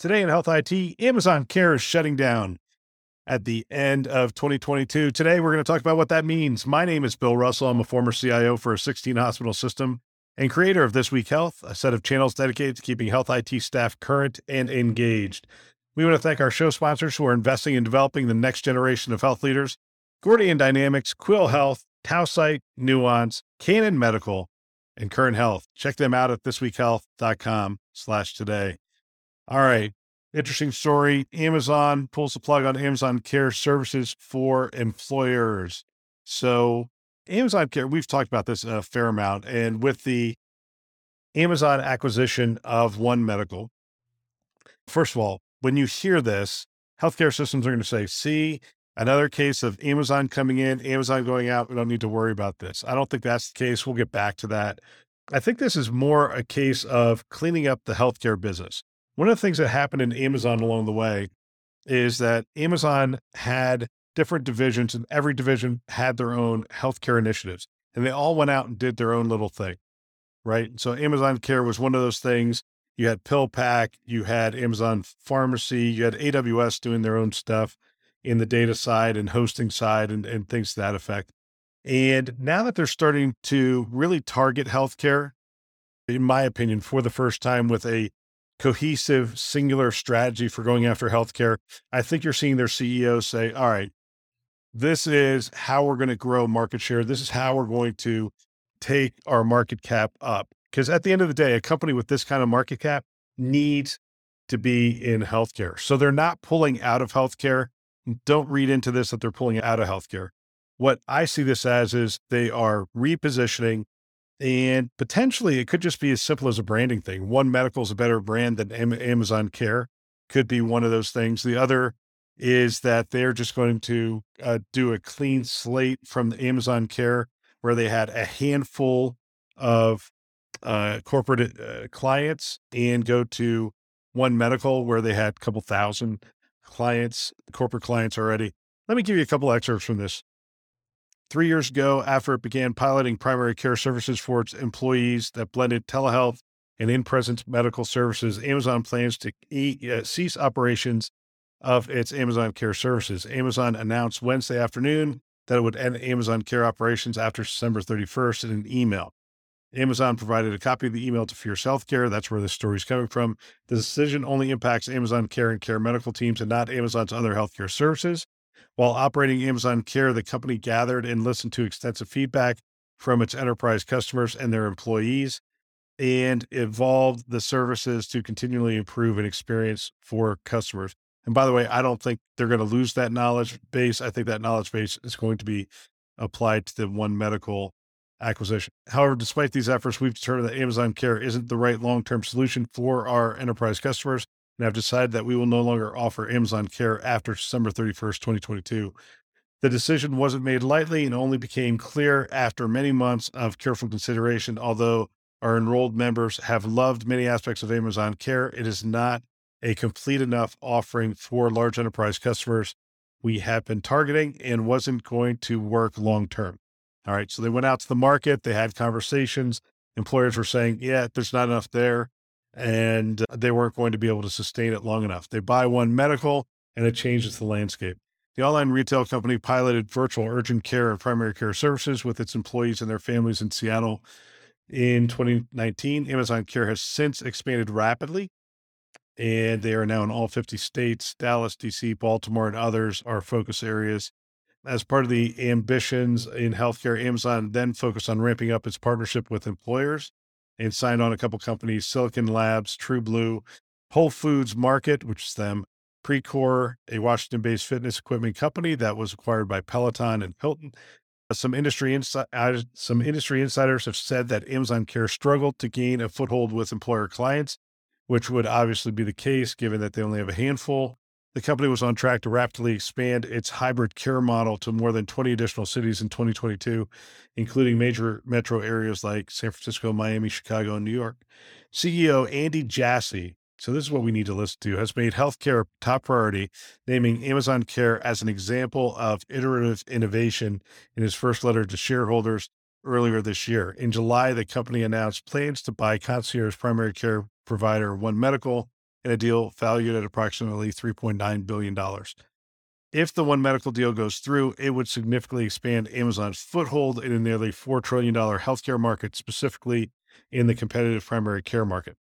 Today in Health IT, Amazon Care is shutting down at the end of 2022. Today, we're going to talk about what that means. My name is Bill Russell. I'm a former CIO for a 16 hospital system and creator of This Week Health, a set of channels dedicated to keeping health IT staff current and engaged. We want to thank our show sponsors who are investing in developing the next generation of health leaders Gordian Dynamics, Quil Health, Tausight, Nuance, Canon Medical, and Current Health. Check them out at thisweekhealth.com slash today. All right. Interesting story. Amazon pulls the plug on Amazon Care services for employers. So, Amazon Care, we've talked about this a fair amount. And with the Amazon acquisition of One Medical, first of all, when you hear this, healthcare systems are going to say, see, another case of Amazon coming in, Amazon going out. We don't need to worry about this. I don't think that's the case. We'll get back to that. I think this is more a case of cleaning up the healthcare business. One of the things that happened in Amazon along the way is that Amazon had different divisions, and every division had their own healthcare initiatives, and they all went out and did their own little thing, right? So Amazon Care was one of those things. You had PillPack, you had Amazon Pharmacy, you had AWS doing their own stuff in the data side and hosting side and, and things to that effect. And now that they're starting to really target healthcare, in my opinion, for the first time with a cohesive, singular strategy for going after healthcare, I think you're seeing their CEO say, all right, this is how we're going to grow market share. This is how we're going to take our market cap up. Because at the end of the day, a company with this kind of market cap needs to be in healthcare. So they're not pulling out of healthcare. Don't read into this that they're pulling out of healthcare. What I see this as is they are repositioning and potentially it could just be as simple as a branding thing. One medical is a better brand than Amazon Care, could be one of those things. The other is that they're just going to uh, do a clean slate from the Amazon Care, where they had a handful of uh, corporate uh, clients, and go to One Medical, where they had a couple thousand clients, corporate clients already. Let me give you a couple excerpts from this. Three years ago, after it began piloting primary care services for its employees that blended telehealth and in presence medical services, Amazon plans to e- uh, cease operations of its Amazon Care services. Amazon announced Wednesday afternoon that it would end Amazon Care operations after December 31st in an email. Amazon provided a copy of the email to Fierce Healthcare. That's where this story is coming from. The decision only impacts Amazon Care and Care medical teams and not Amazon's other healthcare services. While operating Amazon Care, the company gathered and listened to extensive feedback from its enterprise customers and their employees and evolved the services to continually improve an experience for customers. And by the way, I don't think they're going to lose that knowledge base. I think that knowledge base is going to be applied to the one medical acquisition. However, despite these efforts, we've determined that Amazon Care isn't the right long term solution for our enterprise customers and have decided that we will no longer offer Amazon Care after December 31st, 2022. The decision wasn't made lightly and only became clear after many months of careful consideration. Although our enrolled members have loved many aspects of Amazon Care, it is not a complete enough offering for large enterprise customers we have been targeting and wasn't going to work long term. All right. So they went out to the market, they had conversations. Employers were saying, yeah, there's not enough there and they weren't going to be able to sustain it long enough. They buy one medical and it changes the landscape. The online retail company piloted virtual urgent care and primary care services with its employees and their families in Seattle in 2019. Amazon Care has since expanded rapidly, and they are now in all 50 states. Dallas, DC, Baltimore, and others are focus areas. As part of the ambitions in healthcare, Amazon then focused on ramping up its partnership with employers and signed on a couple companies Silicon Labs, True Blue, Whole Foods Market, which is them, Precor, a Washington based fitness equipment company that was acquired by Peloton and Hilton. Some industry, insi- uh, some industry insiders have said that Amazon Care struggled to gain a foothold with employer clients, which would obviously be the case given that they only have a handful the company was on track to rapidly expand its hybrid care model to more than 20 additional cities in 2022, including major metro areas like San Francisco, Miami, Chicago, and New York. CEO Andy Jassy, so this is what we need to listen to, has made healthcare a top priority, naming Amazon Care as an example of iterative innovation in his first letter to shareholders earlier this year. In July, the company announced plans to buy concierge primary care provider One Medical in a deal valued at approximately $3.9 billion. If the One Medical deal goes through, it would significantly expand Amazon's foothold in a nearly $4 trillion healthcare market, specifically in the competitive primary care market.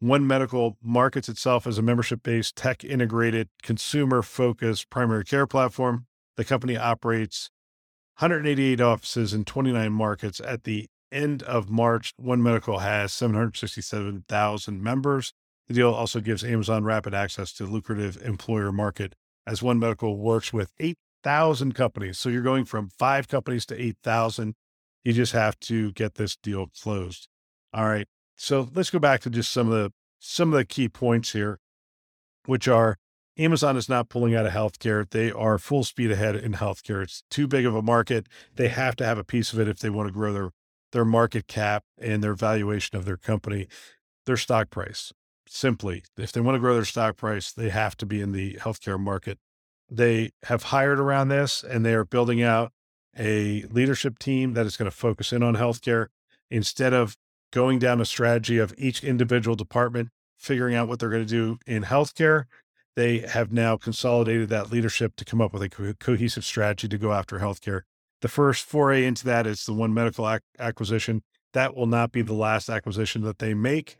One Medical markets itself as a membership based, tech integrated, consumer focused primary care platform. The company operates 188 offices in 29 markets. At the end of March, One Medical has 767,000 members. The deal also gives Amazon rapid access to lucrative employer market as One Medical works with 8,000 companies. So you're going from five companies to 8,000. You just have to get this deal closed. All right. So let's go back to just some of the some of the key points here, which are Amazon is not pulling out of healthcare. They are full speed ahead in healthcare. It's too big of a market. They have to have a piece of it if they want to grow their their market cap and their valuation of their company, their stock price. Simply, if they want to grow their stock price, they have to be in the healthcare market. They have hired around this and they are building out a leadership team that is going to focus in on healthcare instead of going down a strategy of each individual department figuring out what they're going to do in healthcare. They have now consolidated that leadership to come up with a co- cohesive strategy to go after healthcare. The first foray into that is the One Medical ac- acquisition. That will not be the last acquisition that they make,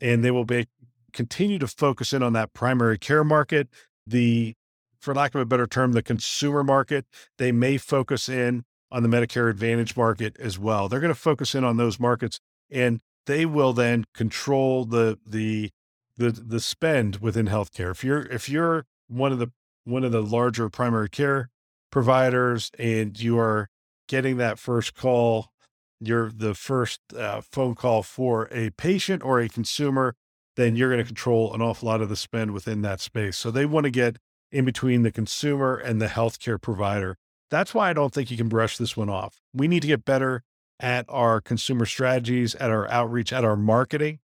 and they will be continue to focus in on that primary care market. The, for lack of a better term, the consumer market. They may focus in on the Medicare Advantage market as well. They're going to focus in on those markets and they will then control the the the the spend within healthcare. If you're if you're one of the one of the larger primary care providers and you are getting that first call, you're the first uh, phone call for a patient or a consumer, then you're going to control an awful lot of the spend within that space. So they want to get in between the consumer and the healthcare provider. That's why I don't think you can brush this one off. We need to get better at our consumer strategies, at our outreach, at our marketing.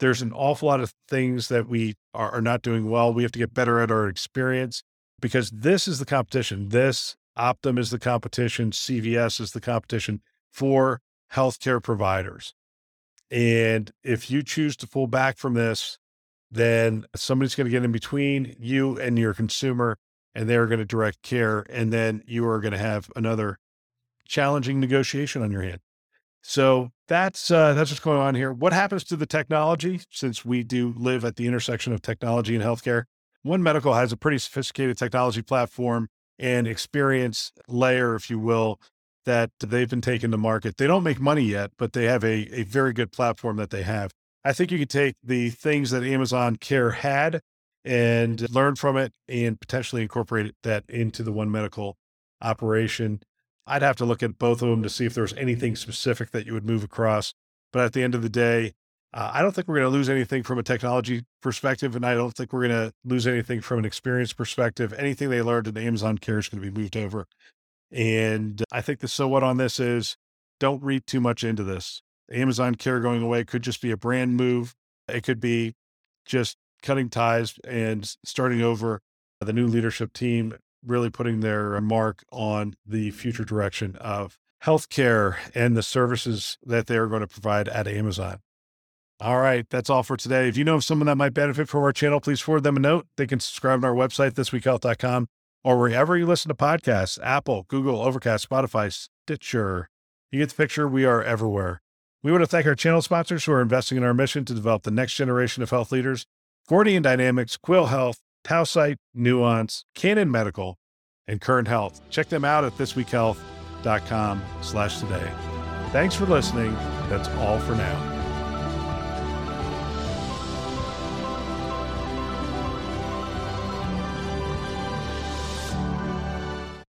There's an awful lot of things that we are, are not doing well. We have to get better at our experience because this is the competition. This Optum is the competition. CVS is the competition for healthcare providers. And if you choose to pull back from this, then somebody's going to get in between you and your consumer, and they're going to direct care. And then you are going to have another challenging negotiation on your hand. So that's uh, that's what's going on here. What happens to the technology? Since we do live at the intersection of technology and healthcare, One Medical has a pretty sophisticated technology platform and experience layer, if you will, that they've been taking to market. They don't make money yet, but they have a, a very good platform that they have. I think you could take the things that Amazon Care had and learn from it and potentially incorporate that into the One Medical operation I'd have to look at both of them to see if there's anything specific that you would move across. But at the end of the day, uh, I don't think we're going to lose anything from a technology perspective, and I don't think we're going to lose anything from an experience perspective. Anything they learned in the Amazon Care is going to be moved over. And I think the so what on this is don't read too much into this. Amazon Care going away could just be a brand move. It could be just cutting ties and starting over. The new leadership team really putting their mark on the future direction of healthcare and the services that they're going to provide at Amazon. All right, that's all for today. If you know of someone that might benefit from our channel, please forward them a note. They can subscribe to our website, thisweekhealth.com, or wherever you listen to podcasts Apple, Google, Overcast, Spotify, Stitcher. You get the picture. We are everywhere. We want to thank our channel sponsors who are investing in our mission to develop the next generation of health leaders Gordian Dynamics, Quil Health, Tausight, Nuance, Canon Medical, and Current Health. Check them out at thisweekhealth.com slash today. Thanks for listening. That's all for now.